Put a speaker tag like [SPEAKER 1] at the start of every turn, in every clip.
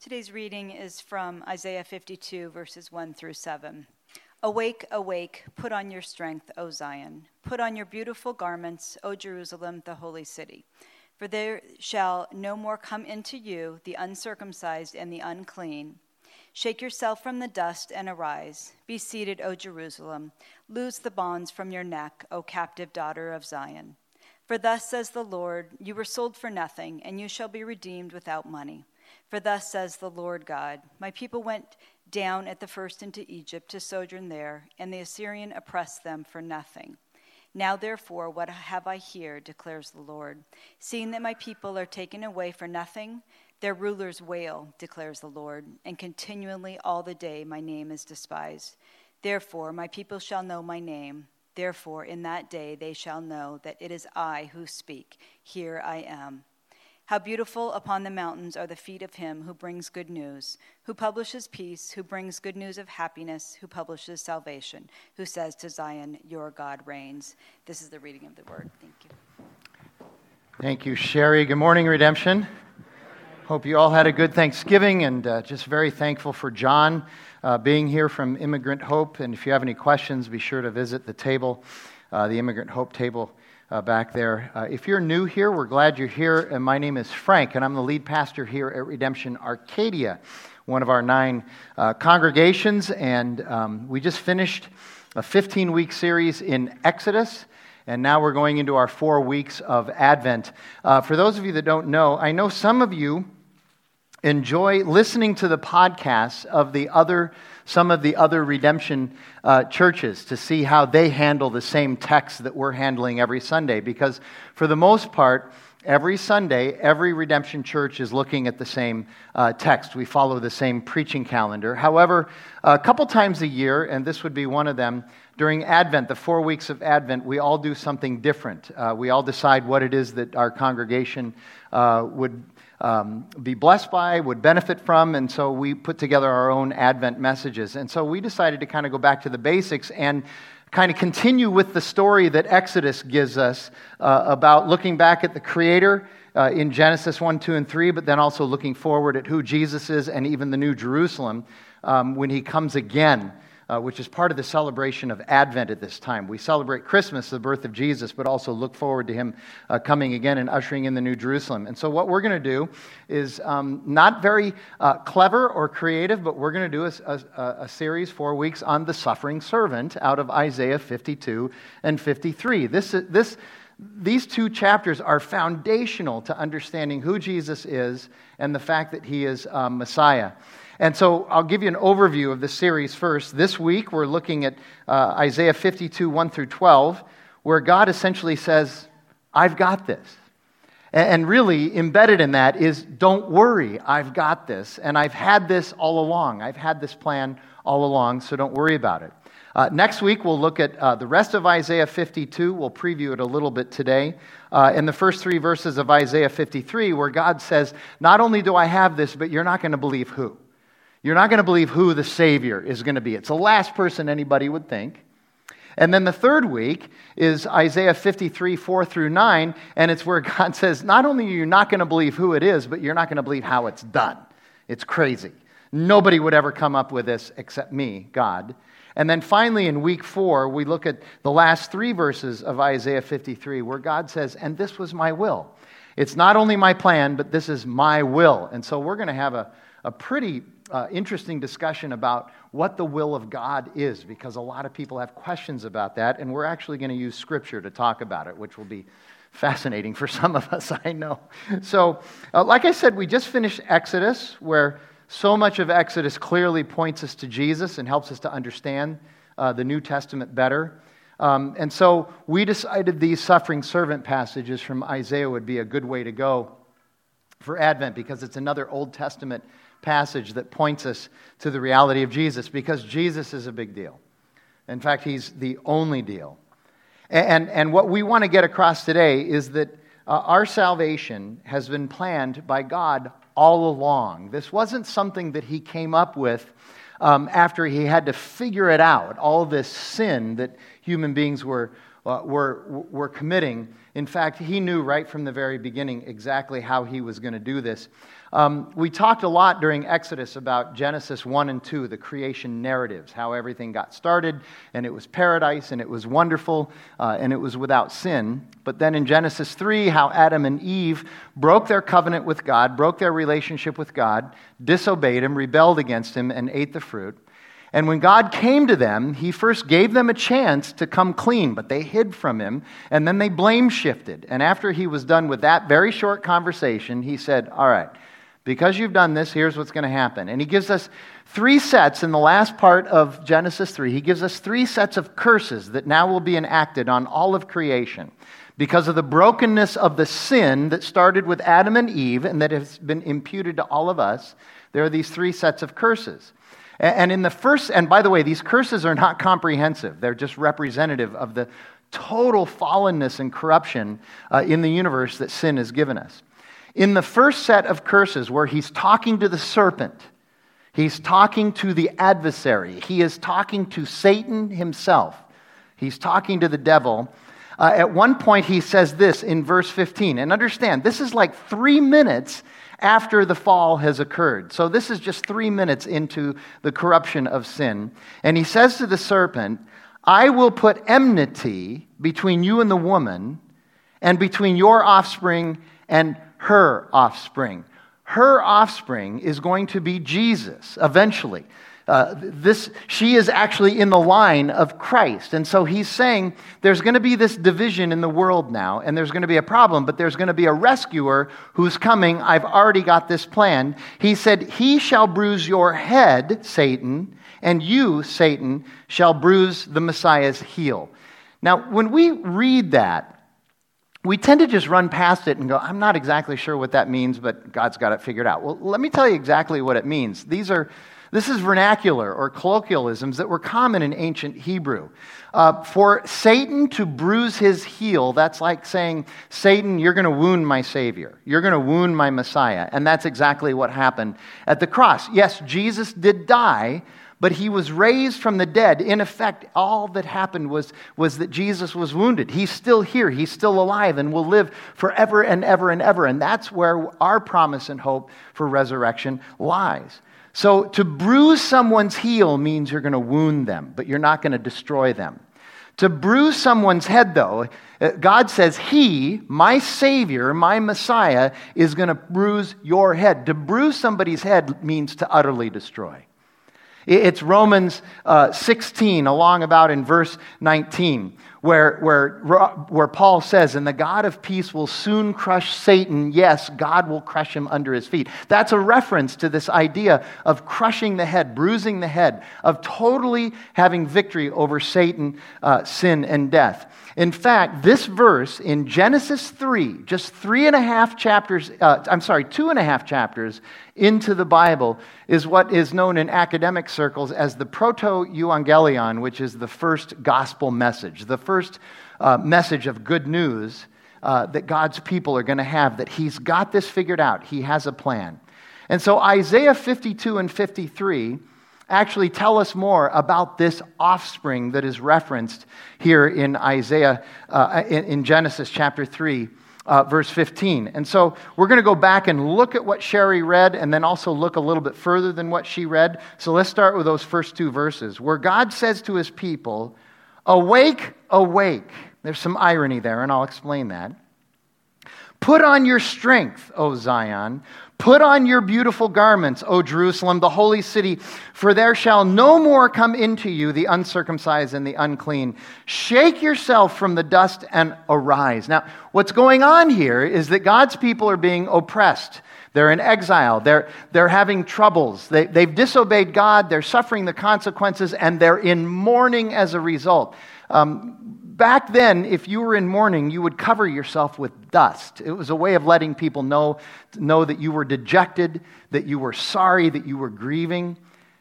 [SPEAKER 1] Today's reading is from Isaiah 52, verses 1 through 7. Awake, awake, put on your strength, O Zion. Put on your beautiful garments, O Jerusalem, the holy city. For there shall no more come into you the uncircumcised and the unclean. Shake yourself from the dust and arise. Be seated, O Jerusalem. Loose the bonds from your neck, O captive daughter of Zion. For thus says the Lord You were sold for nothing, and you shall be redeemed without money. For thus says the Lord God My people went down at the first into Egypt to sojourn there, and the Assyrian oppressed them for nothing. Now, therefore, what have I here, declares the Lord? Seeing that my people are taken away for nothing, their rulers wail, declares the Lord, and continually all the day my name is despised. Therefore, my people shall know my name. Therefore, in that day they shall know that it is I who speak. Here I am. How beautiful upon the mountains are the feet of him who brings good news, who publishes peace, who brings good news of happiness, who publishes salvation, who says to Zion, Your God reigns. This is the reading of the word. Thank you.
[SPEAKER 2] Thank you, Sherry. Good morning, Redemption. Hope you all had a good Thanksgiving and uh, just very thankful for John uh, being here from Immigrant Hope. And if you have any questions, be sure to visit the table, uh, the Immigrant Hope table uh, back there. Uh, if you're new here, we're glad you're here. And my name is Frank, and I'm the lead pastor here at Redemption Arcadia, one of our nine uh, congregations. And um, we just finished a 15 week series in Exodus. And now we're going into our four weeks of Advent. Uh, for those of you that don't know, I know some of you enjoy listening to the podcasts of the other some of the other redemption uh, churches to see how they handle the same text that we're handling every Sunday. Because for the most part, every Sunday, every redemption church is looking at the same uh, text. We follow the same preaching calendar. However, a couple times a year, and this would be one of them, during Advent, the four weeks of Advent, we all do something different. Uh, we all decide what it is that our congregation uh, would um, be blessed by, would benefit from. And so we put together our own Advent messages. And so we decided to kind of go back to the basics and kind of continue with the story that Exodus gives us uh, about looking back at the Creator. Uh, in Genesis 1, 2, and 3, but then also looking forward at who Jesus is and even the New Jerusalem um, when he comes again uh, which is part of the celebration of Advent at this time. We celebrate Christmas, the birth of Jesus, but also look forward to him uh, coming again and ushering in the New Jerusalem. And so, what we're going to do is um, not very uh, clever or creative, but we're going to do a, a, a series, four weeks, on the suffering servant out of Isaiah 52 and 53. This, this these two chapters are foundational to understanding who Jesus is and the fact that he is um, Messiah. And so I'll give you an overview of the series first. This week, we're looking at uh, Isaiah 52, 1 through 12, where God essentially says, I've got this. And really, embedded in that is, don't worry, I've got this. And I've had this all along. I've had this plan all along, so don't worry about it. Uh, next week, we'll look at uh, the rest of Isaiah 52. We'll preview it a little bit today. Uh, in the first three verses of Isaiah 53, where God says, Not only do I have this, but you're not going to believe who. You're not going to believe who the Savior is going to be. It's the last person anybody would think. And then the third week is Isaiah 53, 4 through 9, and it's where God says, Not only are you not going to believe who it is, but you're not going to believe how it's done. It's crazy. Nobody would ever come up with this except me, God. And then finally, in week four, we look at the last three verses of Isaiah 53, where God says, And this was my will. It's not only my plan, but this is my will. And so we're going to have a, a pretty uh, interesting discussion about what the will of God is, because a lot of people have questions about that, and we're actually going to use Scripture to talk about it, which will be fascinating for some of us, I know. So, uh, like I said, we just finished Exodus, where so much of Exodus clearly points us to Jesus and helps us to understand uh, the New Testament better. Um, and so we decided these suffering servant passages from Isaiah would be a good way to go for Advent because it's another Old Testament passage that points us to the reality of Jesus because Jesus is a big deal. In fact, he's the only deal. And, and what we want to get across today is that uh, our salvation has been planned by God all along. This wasn't something that he came up with um, after he had to figure it out, all this sin that human beings were, uh, were, were committing. In fact, he knew right from the very beginning exactly how he was going to do this. Um, we talked a lot during Exodus about Genesis 1 and 2, the creation narratives, how everything got started, and it was paradise, and it was wonderful, uh, and it was without sin. But then in Genesis 3, how Adam and Eve broke their covenant with God, broke their relationship with God, disobeyed him, rebelled against him, and ate the fruit. And when God came to them, he first gave them a chance to come clean, but they hid from him, and then they blame shifted. And after he was done with that very short conversation, he said, All right, because you've done this, here's what's going to happen. And he gives us three sets in the last part of Genesis 3. He gives us three sets of curses that now will be enacted on all of creation. Because of the brokenness of the sin that started with Adam and Eve and that has been imputed to all of us, there are these three sets of curses. And in the first, and by the way, these curses are not comprehensive, they're just representative of the total fallenness and corruption uh, in the universe that sin has given us. In the first set of curses, where he's talking to the serpent, he's talking to the adversary, he is talking to Satan himself, he's talking to the devil. Uh, at one point, he says this in verse 15. And understand, this is like three minutes after the fall has occurred. So this is just three minutes into the corruption of sin. And he says to the serpent, I will put enmity between you and the woman, and between your offspring and her offspring. Her offspring is going to be Jesus eventually. Uh, this, she is actually in the line of Christ. And so he's saying there's going to be this division in the world now, and there's going to be a problem, but there's going to be a rescuer who's coming. I've already got this plan. He said, He shall bruise your head, Satan, and you, Satan, shall bruise the Messiah's heel. Now, when we read that, we tend to just run past it and go, I'm not exactly sure what that means, but God's got it figured out. Well, let me tell you exactly what it means. These are this is vernacular or colloquialisms that were common in ancient Hebrew. Uh, for Satan to bruise his heel, that's like saying, Satan, you're going to wound my Savior. You're going to wound my Messiah. And that's exactly what happened at the cross. Yes, Jesus did die, but he was raised from the dead. In effect, all that happened was, was that Jesus was wounded. He's still here, he's still alive, and will live forever and ever and ever. And that's where our promise and hope for resurrection lies. So to bruise someone's heel means you're going to wound them, but you're not going to destroy them. To bruise someone's head, though, uh, God says, He, my Savior, my Messiah, is going to bruise your head. To bruise somebody's head means to utterly destroy. It's Romans uh, 16, along about in verse 19 where, where, where Paul says, And the God of peace will soon crush Satan. Yes, God will crush him under his feet. That's a reference to this idea of crushing the head, bruising the head, of totally having victory over Satan, uh, sin, and death. In fact, this verse in Genesis 3, just three and a half chapters, uh, I'm sorry, two and a half chapters into the Bible, is what is known in academic circles as the proto euangelion, which is the first gospel message, the first uh, message of good news uh, that God's people are going to have, that He's got this figured out, He has a plan. And so Isaiah 52 and 53 actually tell us more about this offspring that is referenced here in Isaiah, uh, in, in, Genesis chapter 3. Uh, verse 15. And so we're going to go back and look at what Sherry read and then also look a little bit further than what she read. So let's start with those first two verses where God says to his people, Awake, awake. There's some irony there, and I'll explain that. Put on your strength, O Zion. Put on your beautiful garments, O Jerusalem, the holy city, for there shall no more come into you the uncircumcised and the unclean. Shake yourself from the dust and arise. Now, what's going on here is that God's people are being oppressed. They're in exile. They're, they're having troubles. They, they've disobeyed God. They're suffering the consequences, and they're in mourning as a result. Um, back then, if you were in mourning, you would cover yourself with dust. It was a way of letting people know, know that you were dejected, that you were sorry, that you were grieving.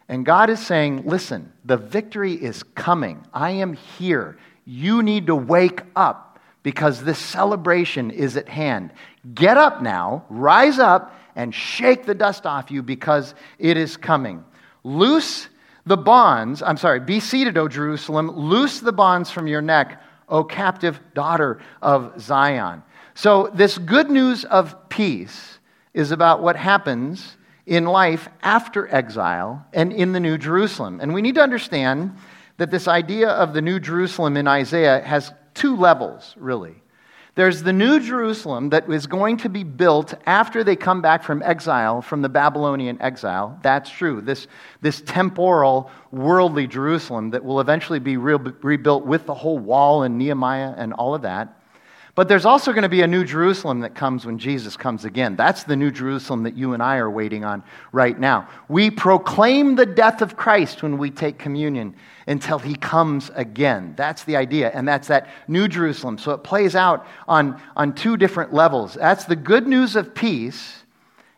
[SPEAKER 2] And God is saying, listen, the victory is coming. I am here. You need to wake up because this celebration is at hand. Get up now, rise up, and shake the dust off you because it is coming. Loose the bonds, I'm sorry, be seated, O Jerusalem, loose the bonds from your neck O captive daughter of Zion. So, this good news of peace is about what happens in life after exile and in the New Jerusalem. And we need to understand that this idea of the New Jerusalem in Isaiah has two levels, really. There's the New Jerusalem that is going to be built after they come back from exile, from the Babylonian exile. That's true. This, this temporal, worldly Jerusalem that will eventually be re- rebuilt with the whole wall and Nehemiah and all of that. But there's also going to be a new Jerusalem that comes when Jesus comes again. That's the new Jerusalem that you and I are waiting on right now. We proclaim the death of Christ when we take communion until he comes again. That's the idea, and that's that new Jerusalem. So it plays out on, on two different levels. That's the good news of peace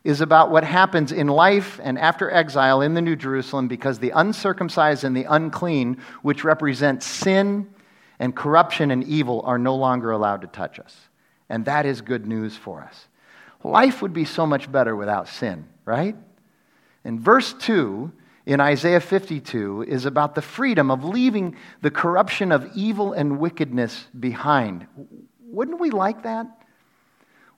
[SPEAKER 2] is about what happens in life and after exile in the New Jerusalem because the uncircumcised and the unclean, which represent sin and corruption and evil are no longer allowed to touch us. And that is good news for us. Life would be so much better without sin, right? And verse 2 in Isaiah 52 is about the freedom of leaving the corruption of evil and wickedness behind. Wouldn't we like that?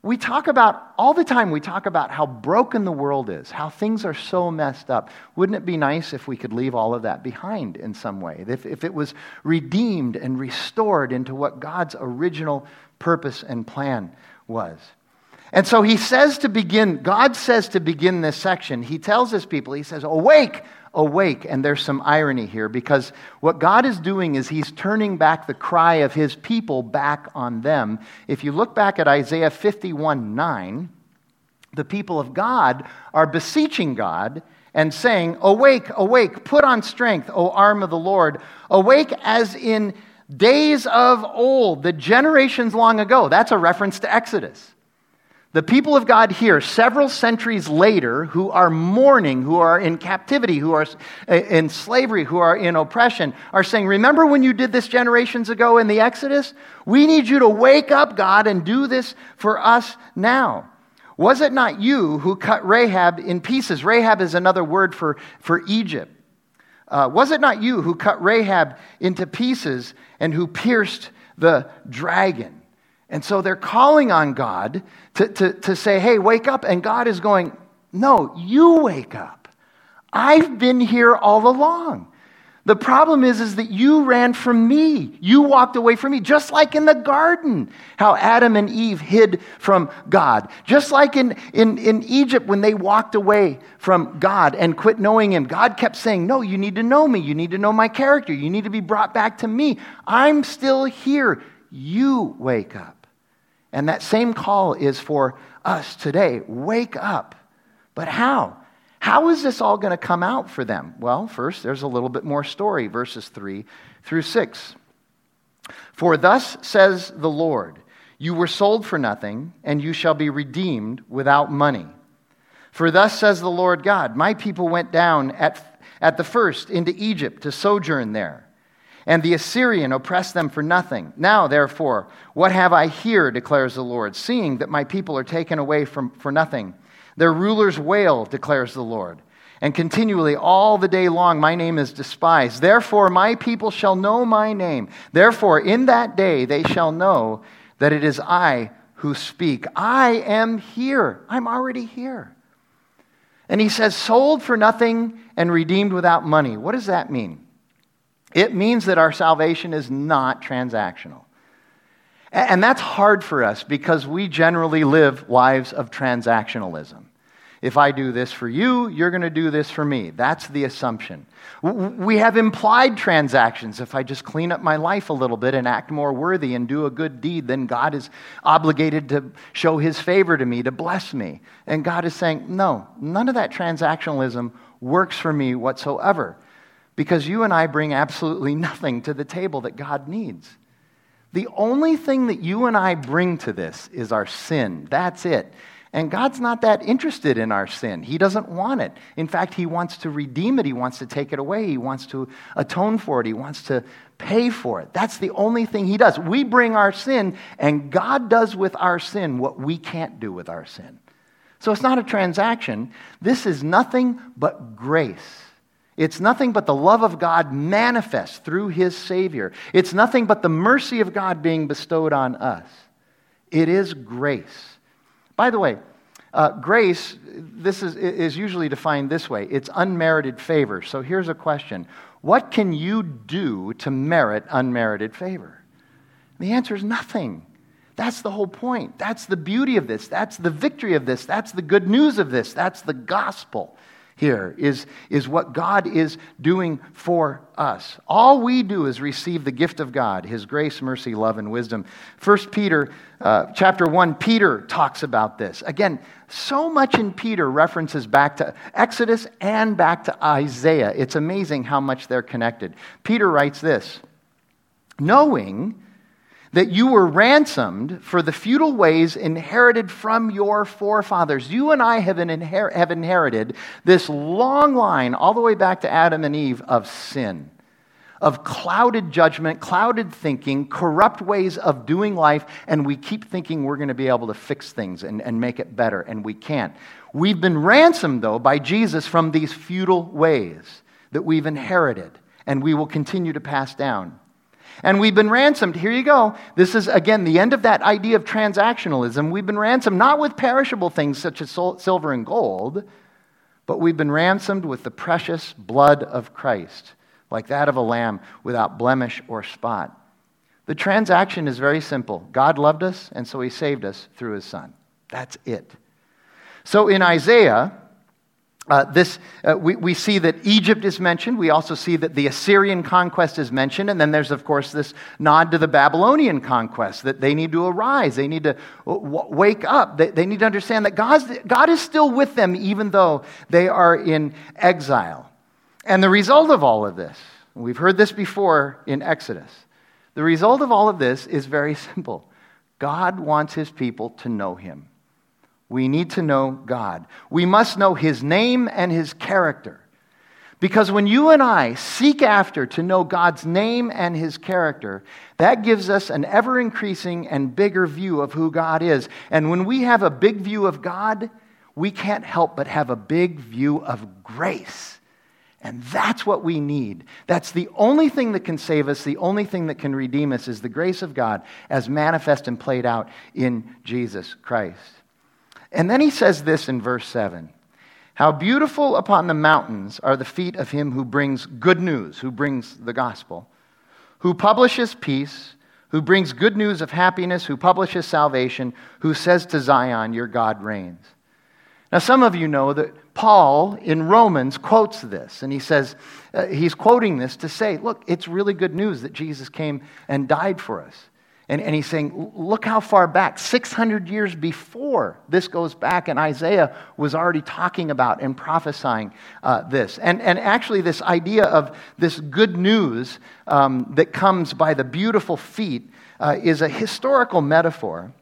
[SPEAKER 2] We talk about, all the time, we talk about how broken the world is, how things are so messed up. Wouldn't it be nice if we could leave all of that behind in some way? If, if it was redeemed and restored into what God's original purpose and plan was. And so he says to begin, God says to begin this section, he tells his people, he says, Awake, awake. And there's some irony here because what God is doing is He's turning back the cry of His people back on them. If you look back at Isaiah 51 9, the people of God are beseeching God and saying, Awake, awake, put on strength, O arm of the Lord. Awake as in days of old, the generations long ago. That's a reference to Exodus. The people of God here, several centuries later, who are mourning, who are in captivity, who are in slavery, who are in oppression, are saying, Remember when you did this generations ago in the Exodus? We need you to wake up, God, and do this for us now. Was it not you who cut Rahab in pieces? Rahab is another word for, for Egypt. Uh, was it not you who cut Rahab into pieces and who pierced the dragon? And so they're calling on God to, to, to say, hey, wake up. And God is going, no, you wake up. I've been here all along. The problem is, is that you ran from me. You walked away from me, just like in the garden, how Adam and Eve hid from God. Just like in, in, in Egypt when they walked away from God and quit knowing Him. God kept saying, No, you need to know me. You need to know my character. You need to be brought back to me. I'm still here. You wake up. And that same call is for us today. Wake up. But how? How is this all going to come out for them? Well, first, there's a little bit more story, verses 3 through 6. For thus says the Lord, You were sold for nothing, and you shall be redeemed without money. For thus says the Lord God, My people went down at, at the first into Egypt to sojourn there. And the Assyrian oppressed them for nothing. Now, therefore, what have I here, declares the Lord, seeing that my people are taken away from, for nothing? Their rulers wail, declares the Lord. And continually, all the day long, my name is despised. Therefore, my people shall know my name. Therefore, in that day, they shall know that it is I who speak. I am here. I'm already here. And he says, sold for nothing and redeemed without money. What does that mean? It means that our salvation is not transactional. And that's hard for us because we generally live lives of transactionalism. If I do this for you, you're going to do this for me. That's the assumption. We have implied transactions. If I just clean up my life a little bit and act more worthy and do a good deed, then God is obligated to show his favor to me, to bless me. And God is saying, no, none of that transactionalism works for me whatsoever because you and I bring absolutely nothing to the table that God needs. The only thing that you and I bring to this is our sin. That's it. And God's not that interested in our sin. He doesn't want it. In fact, He wants to redeem it. He wants to take it away. He wants to atone for it. He wants to pay for it. That's the only thing He does. We bring our sin, and God does with our sin what we can't do with our sin. So it's not a transaction. This is nothing but grace. It's nothing but the love of God manifest through his Savior. It's nothing but the mercy of God being bestowed on us. It is grace. By the way, uh, grace, this is, is usually defined this way it's unmerited favor. So here's a question What can you do to merit unmerited favor? The answer is nothing. That's the whole point. That's the beauty of this. That's the victory of this. That's the good news of this. That's the gospel here is, is what God is doing for us. All we do is receive the gift of God, his grace, mercy, love, and wisdom. First Peter uh, chapter 1, Peter talks about this. Again, so much in Peter references back to Exodus and back to Isaiah. It's amazing how much they're connected. Peter writes this Knowing that you were ransomed for the futile ways inherited from your forefathers. You and I have, inher- have inherited this long line, all the way back to Adam and Eve, of sin, of clouded judgment, clouded thinking, corrupt ways of doing life, and we keep thinking we're going to be able to fix things and, and make it better, and we can't. We've been ransomed, though, by Jesus from these futile ways that we've inherited, and we will continue to pass down. And we've been ransomed. Here you go. This is, again, the end of that idea of transactionalism. We've been ransomed not with perishable things such as silver and gold, but we've been ransomed with the precious blood of Christ, like that of a lamb without blemish or spot. The transaction is very simple God loved us, and so he saved us through his son. That's it. So in Isaiah, uh, this, uh, we, we see that Egypt is mentioned. We also see that the Assyrian conquest is mentioned. And then there's, of course, this nod to the Babylonian conquest that they need to arise. They need to w- wake up. They, they need to understand that God's, God is still with them, even though they are in exile. And the result of all of this, we've heard this before in Exodus, the result of all of this is very simple God wants his people to know him. We need to know God. We must know His name and His character. Because when you and I seek after to know God's name and His character, that gives us an ever increasing and bigger view of who God is. And when we have a big view of God, we can't help but have a big view of grace. And that's what we need. That's the only thing that can save us, the only thing that can redeem us is the grace of God as manifest and played out in Jesus Christ. And then he says this in verse 7 How beautiful upon the mountains are the feet of him who brings good news, who brings the gospel, who publishes peace, who brings good news of happiness, who publishes salvation, who says to Zion, Your God reigns. Now, some of you know that Paul in Romans quotes this, and he says, uh, he's quoting this to say, look, it's really good news that Jesus came and died for us. And, and he's saying, look how far back, 600 years before this goes back, and Isaiah was already talking about and prophesying uh, this. And, and actually, this idea of this good news um, that comes by the beautiful feet uh, is a historical metaphor.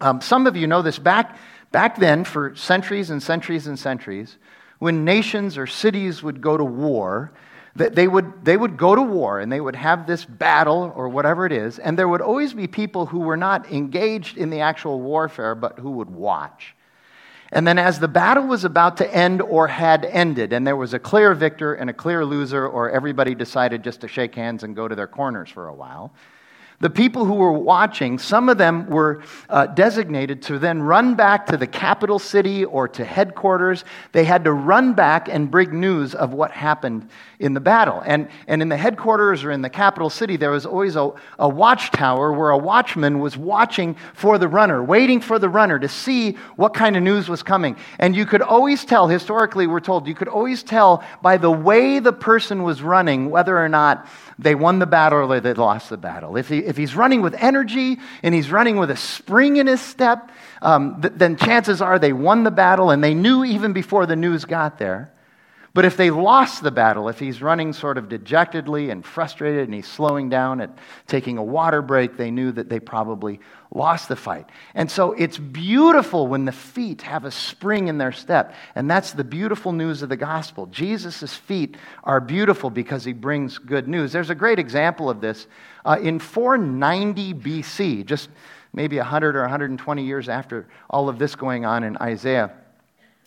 [SPEAKER 2] Um, some of you know this back, back then, for centuries and centuries and centuries, when nations or cities would go to war, they would, they would go to war and they would have this battle or whatever it is, and there would always be people who were not engaged in the actual warfare, but who would watch. And then, as the battle was about to end or had ended, and there was a clear victor and a clear loser, or everybody decided just to shake hands and go to their corners for a while, the people who were watching, some of them were uh, designated to then run back to the capital city or to headquarters. They had to run back and bring news of what happened in the battle. And, and in the headquarters or in the capital city, there was always a, a watchtower where a watchman was watching for the runner, waiting for the runner to see what kind of news was coming. And you could always tell, historically, we're told, you could always tell by the way the person was running whether or not they won the battle or they lost the battle. If, he, if he's running with energy and he's running with a spring in his step, um, th- then chances are they won the battle and they knew even before the news got there. But if they lost the battle, if he's running sort of dejectedly and frustrated and he's slowing down at taking a water break, they knew that they probably lost the fight. And so it's beautiful when the feet have a spring in their step. And that's the beautiful news of the gospel. Jesus' feet are beautiful because he brings good news. There's a great example of this uh, in 490 BC, just maybe 100 or 120 years after all of this going on in Isaiah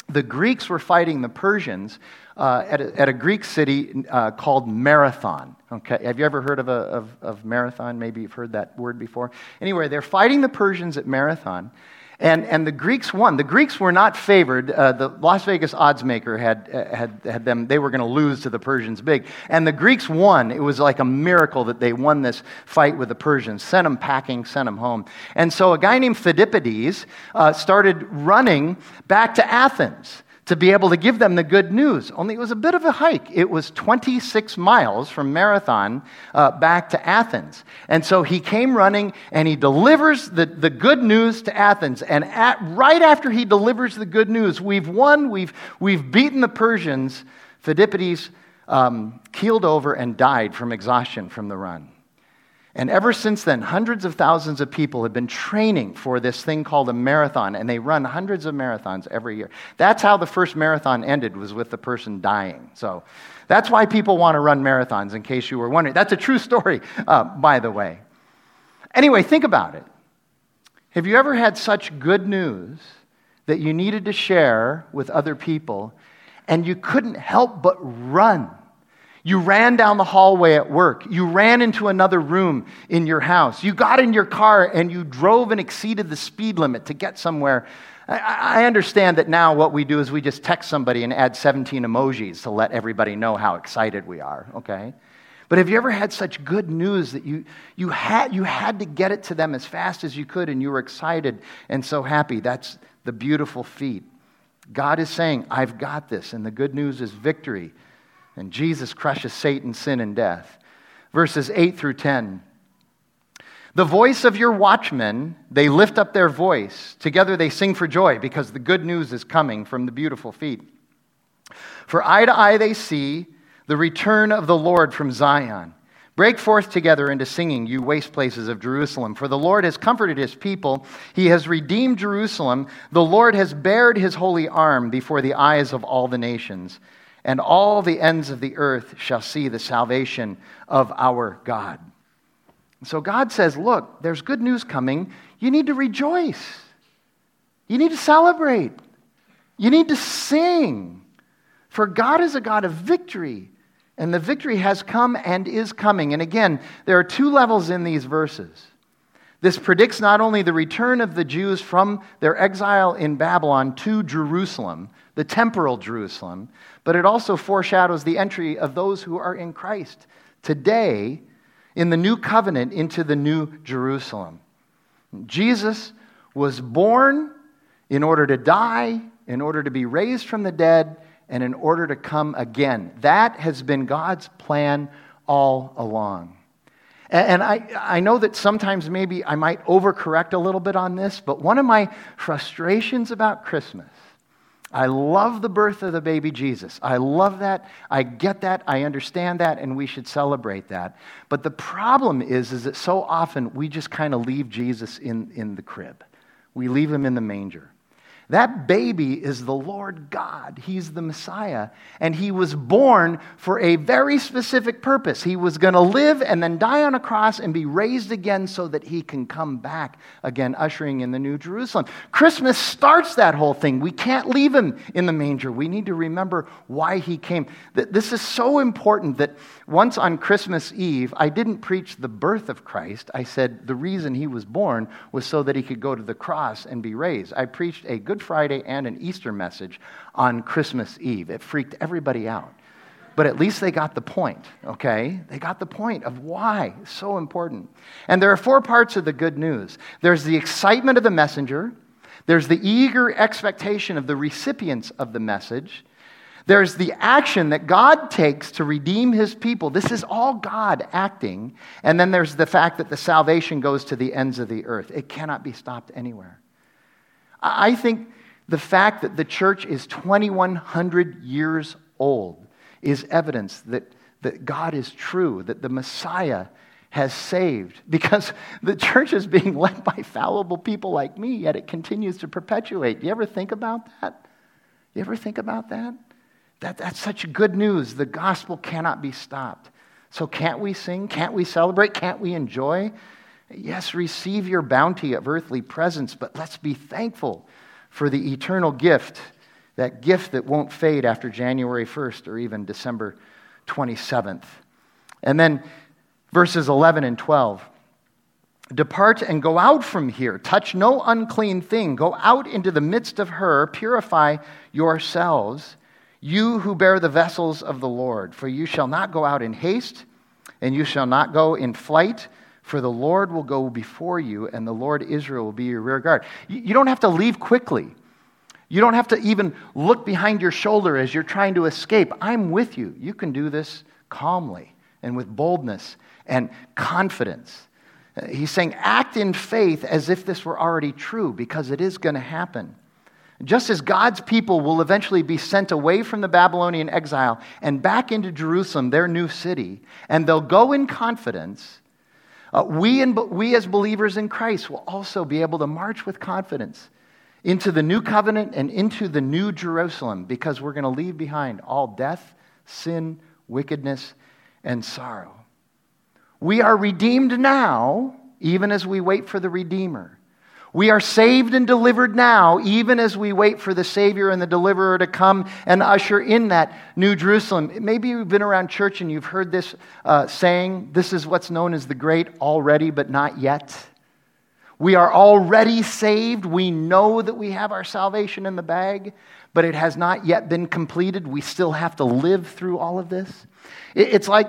[SPEAKER 2] the Greeks were fighting the Persians uh, at, a, at, a, Greek city uh, called Marathon. Okay, have you ever heard of, a, of, of Marathon? Maybe you've heard that word before. Anyway, they're fighting the Persians at Marathon. And, and the Greeks won. The Greeks were not favored. Uh, the Las Vegas odds maker had, uh, had, had them, they were going to lose to the Persians big. And the Greeks won. It was like a miracle that they won this fight with the Persians. Sent them packing, sent them home. And so a guy named Phidippides uh, started running back to Athens to be able to give them the good news. Only it was a bit of a hike. It was 26 miles from Marathon uh, back to Athens. And so he came running and he delivers the, the good news to Athens. And at, right after he delivers the good news, we've won, we've, we've beaten the Persians, Phidippides um, keeled over and died from exhaustion from the run. And ever since then, hundreds of thousands of people have been training for this thing called a marathon, and they run hundreds of marathons every year. That's how the first marathon ended, was with the person dying. So that's why people want to run marathons, in case you were wondering. That's a true story, uh, by the way. Anyway, think about it. Have you ever had such good news that you needed to share with other people, and you couldn't help but run? You ran down the hallway at work. You ran into another room in your house. You got in your car and you drove and exceeded the speed limit to get somewhere. I understand that now what we do is we just text somebody and add 17 emojis to let everybody know how excited we are, okay? But have you ever had such good news that you, you, had, you had to get it to them as fast as you could and you were excited and so happy? That's the beautiful feet. God is saying, I've got this, and the good news is victory. And Jesus crushes Satan, sin, and death. Verses 8 through 10. The voice of your watchmen, they lift up their voice. Together they sing for joy because the good news is coming from the beautiful feet. For eye to eye they see the return of the Lord from Zion. Break forth together into singing, you waste places of Jerusalem. For the Lord has comforted his people. He has redeemed Jerusalem. The Lord has bared his holy arm before the eyes of all the nations and all the ends of the earth shall see the salvation of our God. So God says, Look, there's good news coming. You need to rejoice. You need to celebrate. You need to sing. For God is a God of victory, and the victory has come and is coming. And again, there are two levels in these verses. This predicts not only the return of the Jews from their exile in Babylon to Jerusalem, the temporal Jerusalem, but it also foreshadows the entry of those who are in Christ today in the new covenant into the new Jerusalem. Jesus was born in order to die, in order to be raised from the dead, and in order to come again. That has been God's plan all along. And I, I know that sometimes maybe I might overcorrect a little bit on this, but one of my frustrations about Christmas I love the birth of the baby Jesus. I love that. I get that. I understand that, and we should celebrate that. But the problem is, is that so often we just kind of leave Jesus in, in the crib. We leave him in the manger. That baby is the Lord God. He's the Messiah. And he was born for a very specific purpose. He was going to live and then die on a cross and be raised again so that he can come back again, ushering in the New Jerusalem. Christmas starts that whole thing. We can't leave him in the manger. We need to remember why he came. This is so important that once on Christmas Eve, I didn't preach the birth of Christ. I said the reason he was born was so that he could go to the cross and be raised. I preached a good Good Friday and an Easter message on Christmas Eve. It freaked everybody out. But at least they got the point, okay? They got the point of why. It's so important. And there are four parts of the good news there's the excitement of the messenger, there's the eager expectation of the recipients of the message. There's the action that God takes to redeem his people. This is all God acting. And then there's the fact that the salvation goes to the ends of the earth. It cannot be stopped anywhere. I think the fact that the church is 2,100 years old is evidence that, that God is true, that the Messiah has saved, because the church is being led by fallible people like me, yet it continues to perpetuate. Do you ever think about that? You ever think about that? that that's such good news. The gospel cannot be stopped. So, can't we sing? Can't we celebrate? Can't we enjoy? Yes, receive your bounty of earthly presents, but let's be thankful for the eternal gift that gift that won't fade after January 1st or even December 27th. And then verses 11 and 12. Depart and go out from here. Touch no unclean thing. Go out into the midst of her. Purify yourselves, you who bear the vessels of the Lord. For you shall not go out in haste, and you shall not go in flight. For the Lord will go before you, and the Lord Israel will be your rear guard. You don't have to leave quickly. You don't have to even look behind your shoulder as you're trying to escape. I'm with you. You can do this calmly and with boldness and confidence. Uh, he's saying, act in faith as if this were already true, because it is going to happen. Just as God's people will eventually be sent away from the Babylonian exile and back into Jerusalem, their new city, and they'll go in confidence, uh, we, in, we as believers in Christ will also be able to march with confidence into the new covenant and into the new Jerusalem because we're going to leave behind all death, sin, wickedness, and sorrow. We are redeemed now, even as we wait for the Redeemer. We are saved and delivered now, even as we wait for the Savior and the Deliverer to come and usher in that New Jerusalem. Maybe you've been around church and you've heard this uh, saying, this is what's known as the great already but not yet. We are already saved. We know that we have our salvation in the bag, but it has not yet been completed. We still have to live through all of this. It's like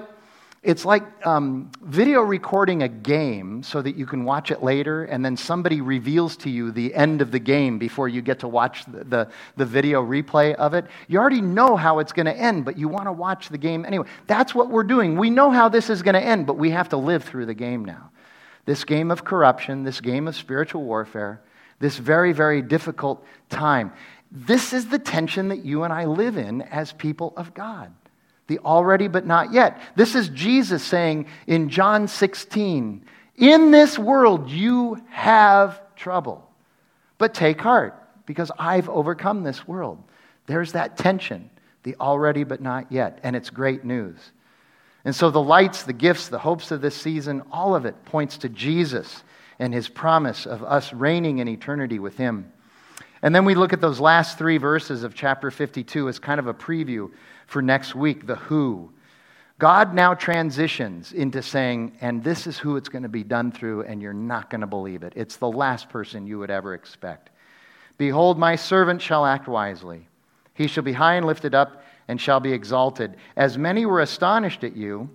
[SPEAKER 2] it's like um, video recording a game so that you can watch it later, and then somebody reveals to you the end of the game before you get to watch the, the, the video replay of it. You already know how it's going to end, but you want to watch the game anyway. That's what we're doing. We know how this is going to end, but we have to live through the game now. This game of corruption, this game of spiritual warfare, this very, very difficult time. This is the tension that you and I live in as people of God the already but not yet. This is Jesus saying in John 16, In this world you have trouble, but take heart because I've overcome this world. There's that tension, the already but not yet, and it's great news. And so the lights, the gifts, the hopes of this season, all of it points to Jesus and his promise of us reigning in eternity with him. And then we look at those last three verses of chapter 52 as kind of a preview for next week, the who. God now transitions into saying, and this is who it's going to be done through, and you're not going to believe it. It's the last person you would ever expect. Behold, my servant shall act wisely. He shall be high and lifted up and shall be exalted. As many were astonished at you,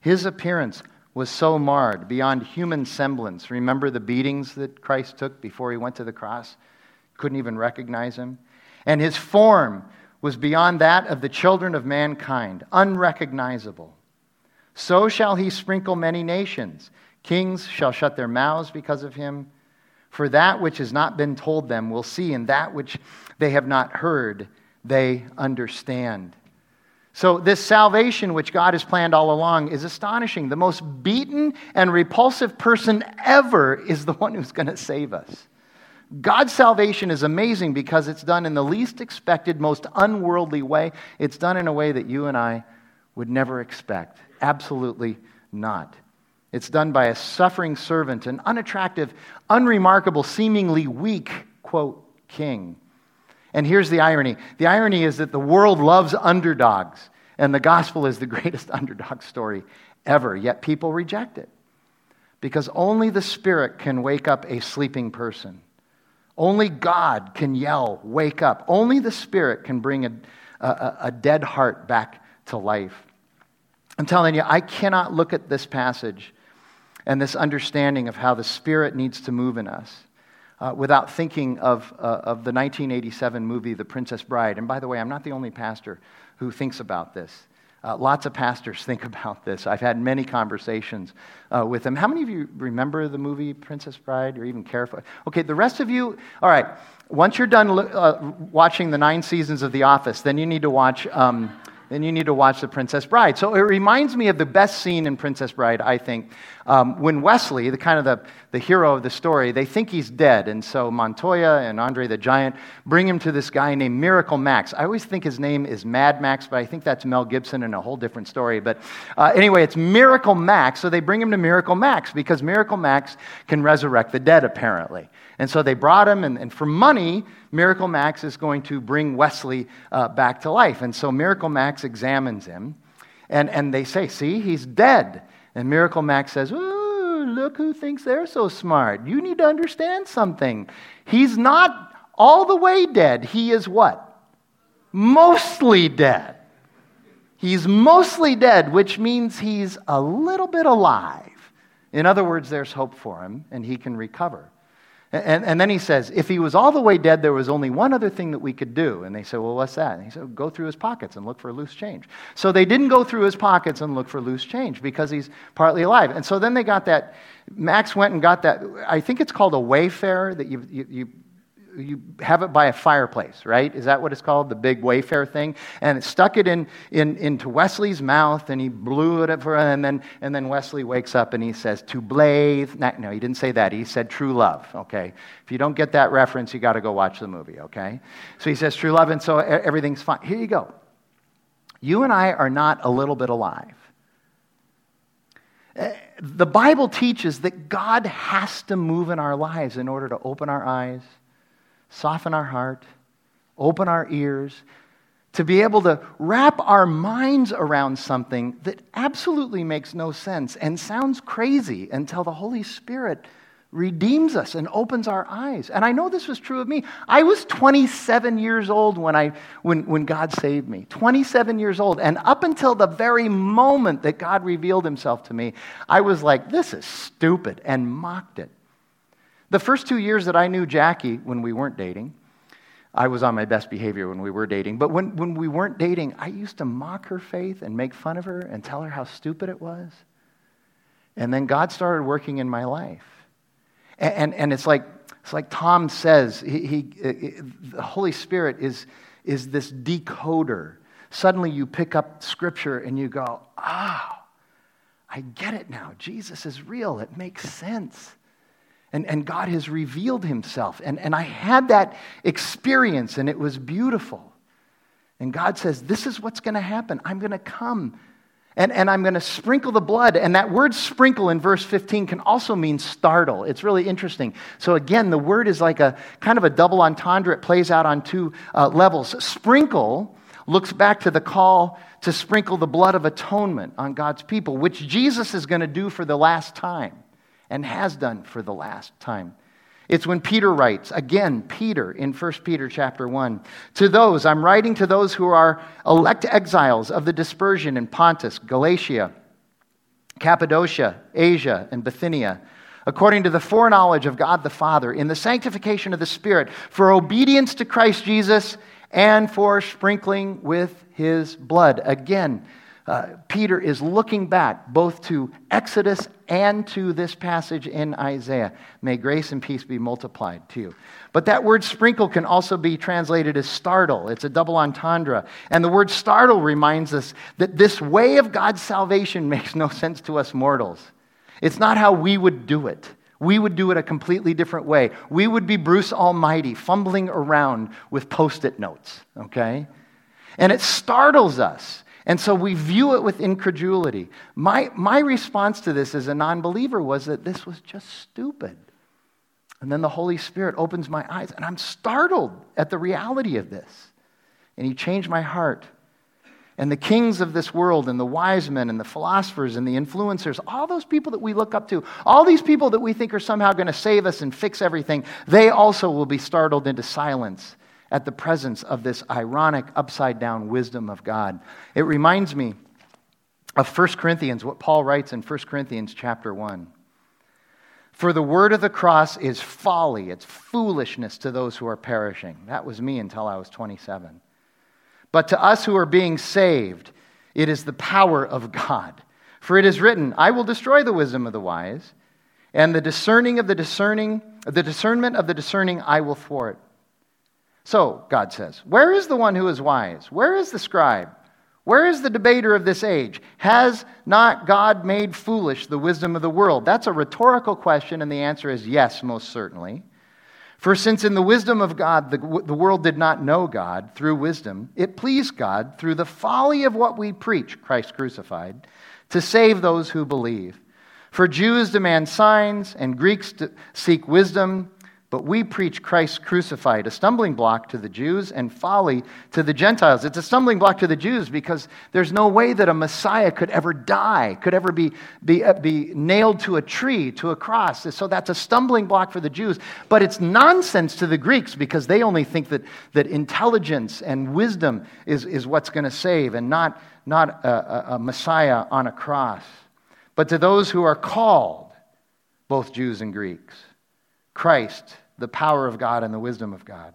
[SPEAKER 2] his appearance was so marred beyond human semblance. Remember the beatings that Christ took before he went to the cross? Couldn't even recognize him. And his form was beyond that of the children of mankind, unrecognizable. So shall he sprinkle many nations. Kings shall shut their mouths because of him. For that which has not been told them will see, and that which they have not heard, they understand. So, this salvation which God has planned all along is astonishing. The most beaten and repulsive person ever is the one who's going to save us. God's salvation is amazing because it's done in the least expected, most unworldly way. It's done in a way that you and I would never expect. Absolutely not. It's done by a suffering servant, an unattractive, unremarkable, seemingly weak, quote, king. And here's the irony the irony is that the world loves underdogs, and the gospel is the greatest underdog story ever, yet people reject it. Because only the Spirit can wake up a sleeping person. Only God can yell, wake up. Only the Spirit can bring a, a, a, dead heart back to life. I'm telling you, I cannot look at this passage and this understanding of how the Spirit needs to move in us uh, without thinking of, uh, of the 1987 movie, The Princess Bride. And by the way, I'm not the only pastor who thinks about this. Uh, lots of pastors think about this. I've had many conversations uh, with them. How many of you remember the movie Princess Bride or even care for? Okay, the rest of you, all right, once you're done uh, watching the nine seasons of The Office, then you need to watch. Um, then you need to watch The Princess Bride. So it reminds me of the best scene in Princess Bride, I think. Um, when Westley, the kind of the, the hero of the story, they think he's dead. And so Montoya and Andre the Giant bring him to this guy named Miracle Max. I always think his name is Mad Max, but I think that's Mel Gibson in a whole different story. But uh, anyway, it's Miracle Max. So they bring him to Miracle Max because Miracle Max can resurrect the dead, apparently. And so they brought him, and, and for money, Miracle Max is going to bring Westley uh, back to life. And so Miracle Max examines him, and, and they say, See, he's dead. And Miracle Max says, Ooh, look who thinks they're so smart. You need to understand something. He's not all the way dead. He is what? Mostly dead. He's mostly dead, which means he's a little bit alive. In other words, there's hope for him, and he can recover. And, and, then he says, if he was all the way dead, there was only one other thing that we could do. And they said, well, what's that? And he said, go through his pockets and look for loose change. So they didn't go through his pockets and look for loose change because he's partly alive. And so then they got that, Max went and got that, I think it's called a wayfarer that you, you, you you have it by a fireplace, right? Is that what it's called? The big Wayfair thing? And it stuck it in, in, into Westley's mouth and he blew it for, and then, and then Westley wakes up and he says, to blave. No, he didn't say that. He said true love, okay? If you don't get that reference, you got to go watch the movie, okay? So he says true love, and so everything's fine. Here you go. You and I are not a little bit alive. Uh, the Bible teaches that God has to move in our lives in order to open our eyes soften our heart, open our ears, to be able to wrap our minds around something that absolutely makes no sense and sounds crazy until the Holy Spirit redeems us and opens our eyes. And I know this was true of me. I was 27 years old when, I, when, when God saved me. 27 years old. And up until the very moment that God revealed himself to me, I was like, this is stupid, and mocked it. The first two years that I knew Jackie when we weren't dating, I was on my best behavior when we were dating, but when, when we weren't dating, I used to mock her faith and make fun of her and tell her how stupid it was. And then God started working in my life. And, and, and it's, like, it's like Tom says, he, he, uh, uh, the Holy Spirit is, is this decoder. Suddenly you pick up scripture and you go, oh, I get it now. Jesus is real. It makes sense. And, and God has revealed himself. And, and I had that experience, and it was beautiful. And God says, This is what's going to happen. I'm going to come. And, and I'm going to sprinkle the blood. And that word sprinkle in verse 15 can also mean startle. It's really interesting. So, again, the word is like a kind of a double entendre. It plays out on two uh, levels. Sprinkle looks back to the call to sprinkle the blood of atonement on God's people, which Jesus is going to do for the last time and has done for the last time. It's when Peter writes, again, Peter in 1 Peter chapter 1, to those, I'm writing to those who are elect exiles of the dispersion in Pontus, Galatia, Cappadocia, Asia, and Bithynia, according to the foreknowledge of God the Father, in the sanctification of the Spirit, for obedience to Christ Jesus, and for sprinkling with his blood. Again, uh, Peter is looking back both to Exodus and to this passage in Isaiah. May grace and peace be multiplied to you. But that word sprinkle can also be translated as startle. It's a double entendre. And the word startle reminds us that this way of God's salvation makes no sense to us mortals. It's not how we would do it. We would do it a completely different way. We would be Bruce Almighty, fumbling around with post it notes, okay? And it startles us. And so we view it with incredulity. My, my response to this as a non believer was that this was just stupid. And then the Holy Spirit opens my eyes, and I'm startled at the reality of this. And He changed my heart. And the kings of this world, and the wise men, and the philosophers, and the influencers, all those people that we look up to, all these people that we think are somehow going to save us and fix everything, they also will be startled into silence at the presence of this ironic, upside down wisdom of God. It reminds me of 1 Corinthians, what Paul writes in 1 Corinthians chapter 1. For the word of the cross is folly, it's foolishness to those who are perishing. That was me until I was 27. But to us who are being saved, it is the power of God. For it is written, I will destroy the wisdom of the wise, and the discerning of the discerning, the discernment of the discerning I will thwart. So, God says, Where is the one who is wise? Where is the scribe? Where is the debater of this age? Has not God made foolish the wisdom of the world? That's a rhetorical question, and the answer is yes, most certainly. For since in the wisdom of God the, the world did not know God through wisdom, it pleased God through the folly of what we preach, Christ crucified, to save those who believe. For Jews demand signs, and Greeks seek wisdom, but we preach Christ crucified, a stumbling block to the Jews and folly to the Gentiles. It's a stumbling block to the Jews because there's no way that a Messiah could ever die, could ever be, be, uh, be nailed to a tree, to a cross. So that's a stumbling block for the Jews. But it's nonsense to the Greeks because they only think that, that intelligence and wisdom is, is what's going to save and not, not a, a, a Messiah on a cross. But to those who are called, both Jews and Greeks, Christ the power of God and the wisdom of God.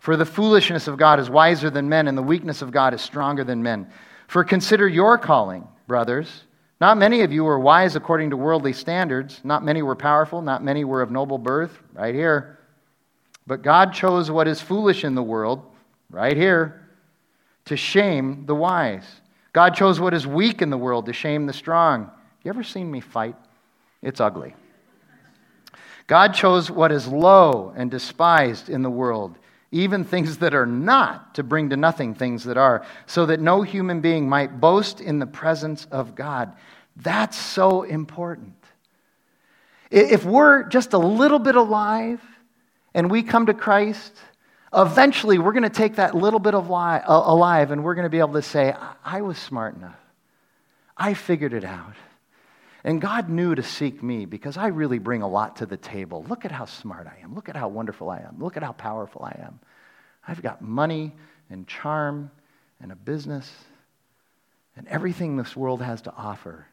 [SPEAKER 2] For the foolishness of God is wiser than men, and the weakness of God is stronger than men. For consider your calling, brothers. Not many of you were wise according to worldly standards. Not many were powerful. Not many were of noble birth. Right here. But God chose what is foolish in the world, right here, to shame the wise. God chose what is weak in the world to shame the strong. You ever seen me fight? It's ugly. God chose what is low and despised in the world, even things that are not, to bring to nothing things that are, so that no human being might boast in the presence of God. That's so important. If we're just a little bit alive and we come to Christ, eventually we're going to take that little bit of li- alive and we're going to be able to say, I was smart enough. I figured it out. And God knew to seek me because I really bring a lot to the table. Look at how smart I am. Look at how wonderful I am. Look at how powerful I am. I've got money and charm and a business and everything this world has to offer.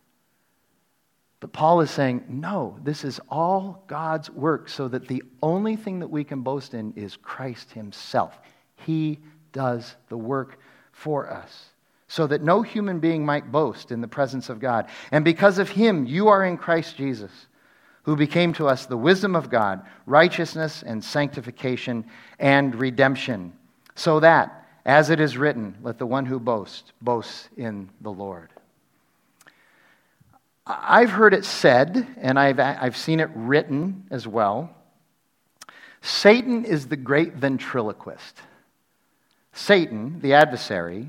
[SPEAKER 2] But Paul is saying, no, this is all God's work so that the only thing that we can boast in is Christ Himself. He does the work for us so that no human being might boast in the presence of God. And because of him, you are in Christ Jesus, who became to us the wisdom of God, righteousness and sanctification and redemption, so that, as it is written, let the one who boasts boast in the Lord. I've heard it said, and I've, I've seen it written as well Satan is the great ventriloquist. Satan, the adversary,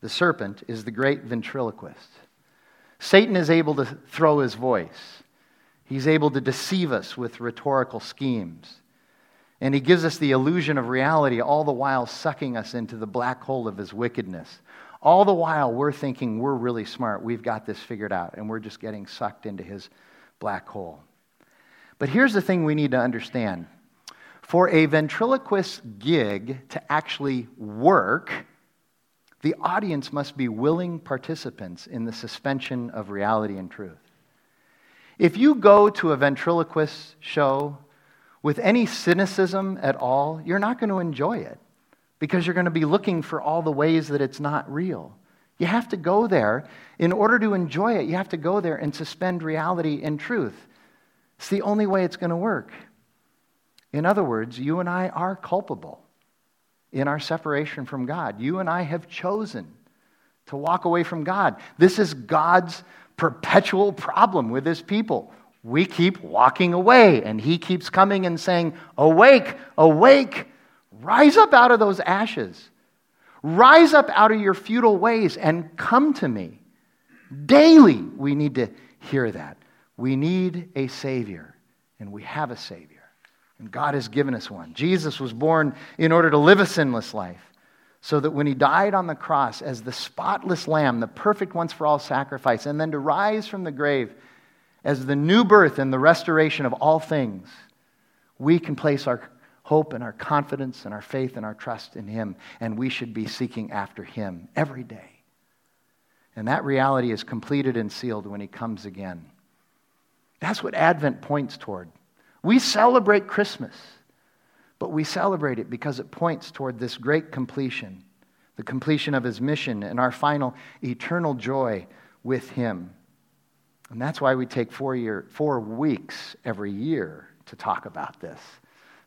[SPEAKER 2] the serpent is the great ventriloquist. Satan is able to throw his voice. He's able to deceive us with rhetorical schemes. And he gives us the illusion of reality, all the while sucking us into the black hole of his wickedness. All the while, we're thinking we're really smart, we've got this figured out, and we're just getting sucked into his black hole. But here's the thing we need to understand for a ventriloquist gig to actually work, the audience must be willing participants in the suspension of reality and truth. If you go to a ventriloquist show with any cynicism at all, you're not going to enjoy it because you're going to be looking for all the ways that it's not real. You have to go there. In order to enjoy it, you have to go there and suspend reality and truth. It's the only way it's going to work. In other words, you and I are culpable in our separation from God. You and I have chosen to walk away from God. This is God's perpetual problem with his people. We keep walking away, and he keeps coming and saying, Awake, awake, rise up out of those ashes. Rise up out of your futile ways and come to me. Daily, we need to hear that. We need a Savior, and we have a Savior. And God has given us one. Jesus was born in order to live a sinless life, so that when he died on the cross as the spotless lamb, the perfect once for all sacrifice, and then to rise from the grave as the new birth and the restoration of all things, we can place our hope and our confidence and our faith and our trust in him, and we should be seeking after him every day. And that reality is completed and sealed when he comes again. That's what Advent points toward. We celebrate Christmas, but we celebrate it because it points toward this great completion, the completion of his mission and our final eternal joy with him. And that's why we take four, year, four weeks every year to talk about this.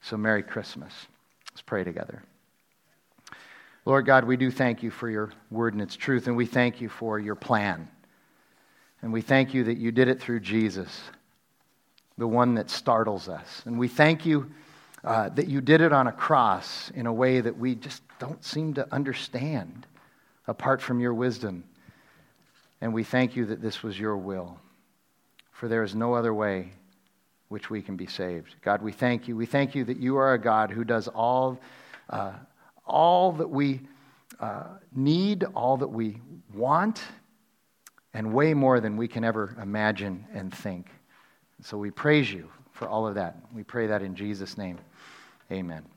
[SPEAKER 2] So, Merry Christmas. Let's pray together. Lord God, we do thank you for your word and its truth, and we thank you for your plan. And we thank you that you did it through Jesus, the one that startles us. And we thank you uh, that you did it on a cross in a way that we just don't seem to understand apart from your wisdom. And we thank you that this was your will, for there is no other way which we can be saved. God, we thank you. We thank you that you are a God who does all, uh, all that we uh, need, all that we want, and way more than we can ever imagine and think. So we praise you for all of that. We pray that in Jesus' name. Amen.